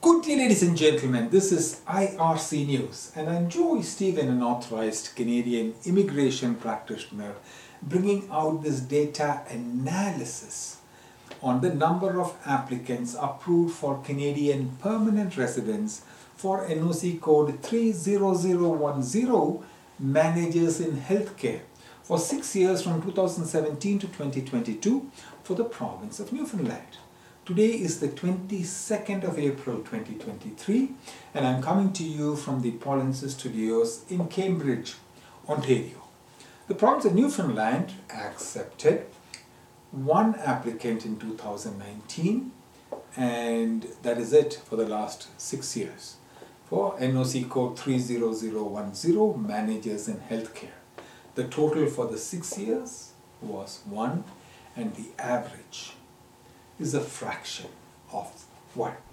Good day, ladies and gentlemen. This is IRC News, and I'm Joy Stephen, an authorized Canadian immigration practitioner, bringing out this data analysis on the number of applicants approved for Canadian permanent residence for NOC code 30010 managers in healthcare for six years from 2017 to 2022 for the province of Newfoundland. Today is the 22nd of April 2023 and I'm coming to you from the Polinsys Studios in Cambridge, Ontario. The province of Newfoundland accepted one applicant in 2019 and that is it for the last six years for NOC code 30010 managers in healthcare. The total for the six years was one and the average is a fraction of one.